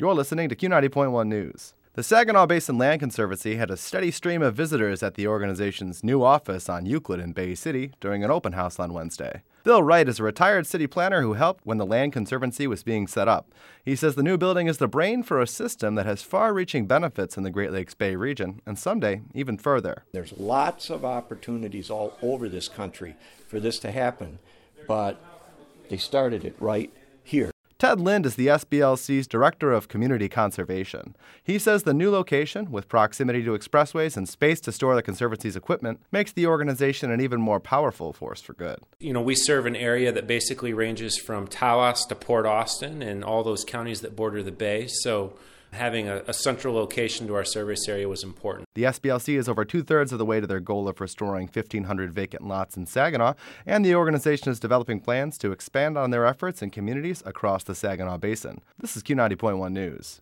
You're listening to Q90.1 News. The Saginaw Basin Land Conservancy had a steady stream of visitors at the organization's new office on Euclid in Bay City during an open house on Wednesday. Bill Wright is a retired city planner who helped when the Land Conservancy was being set up. He says the new building is the brain for a system that has far reaching benefits in the Great Lakes Bay region and someday even further. There's lots of opportunities all over this country for this to happen, but they started it right here. Ted Lind is the SBLC's Director of Community Conservation. He says the new location, with proximity to expressways and space to store the Conservancy's equipment, makes the organization an even more powerful force for good. You know, we serve an area that basically ranges from Tawas to Port Austin and all those counties that border the bay. So having a, a, central location to our service area was important. The SBLC is over two thirds of the way to their goal of restoring 1,500 vacant lots in Saginaw, and the organization is developing plans to expand on their efforts in communities across the Saginaw Basin. This is Q90.1 News.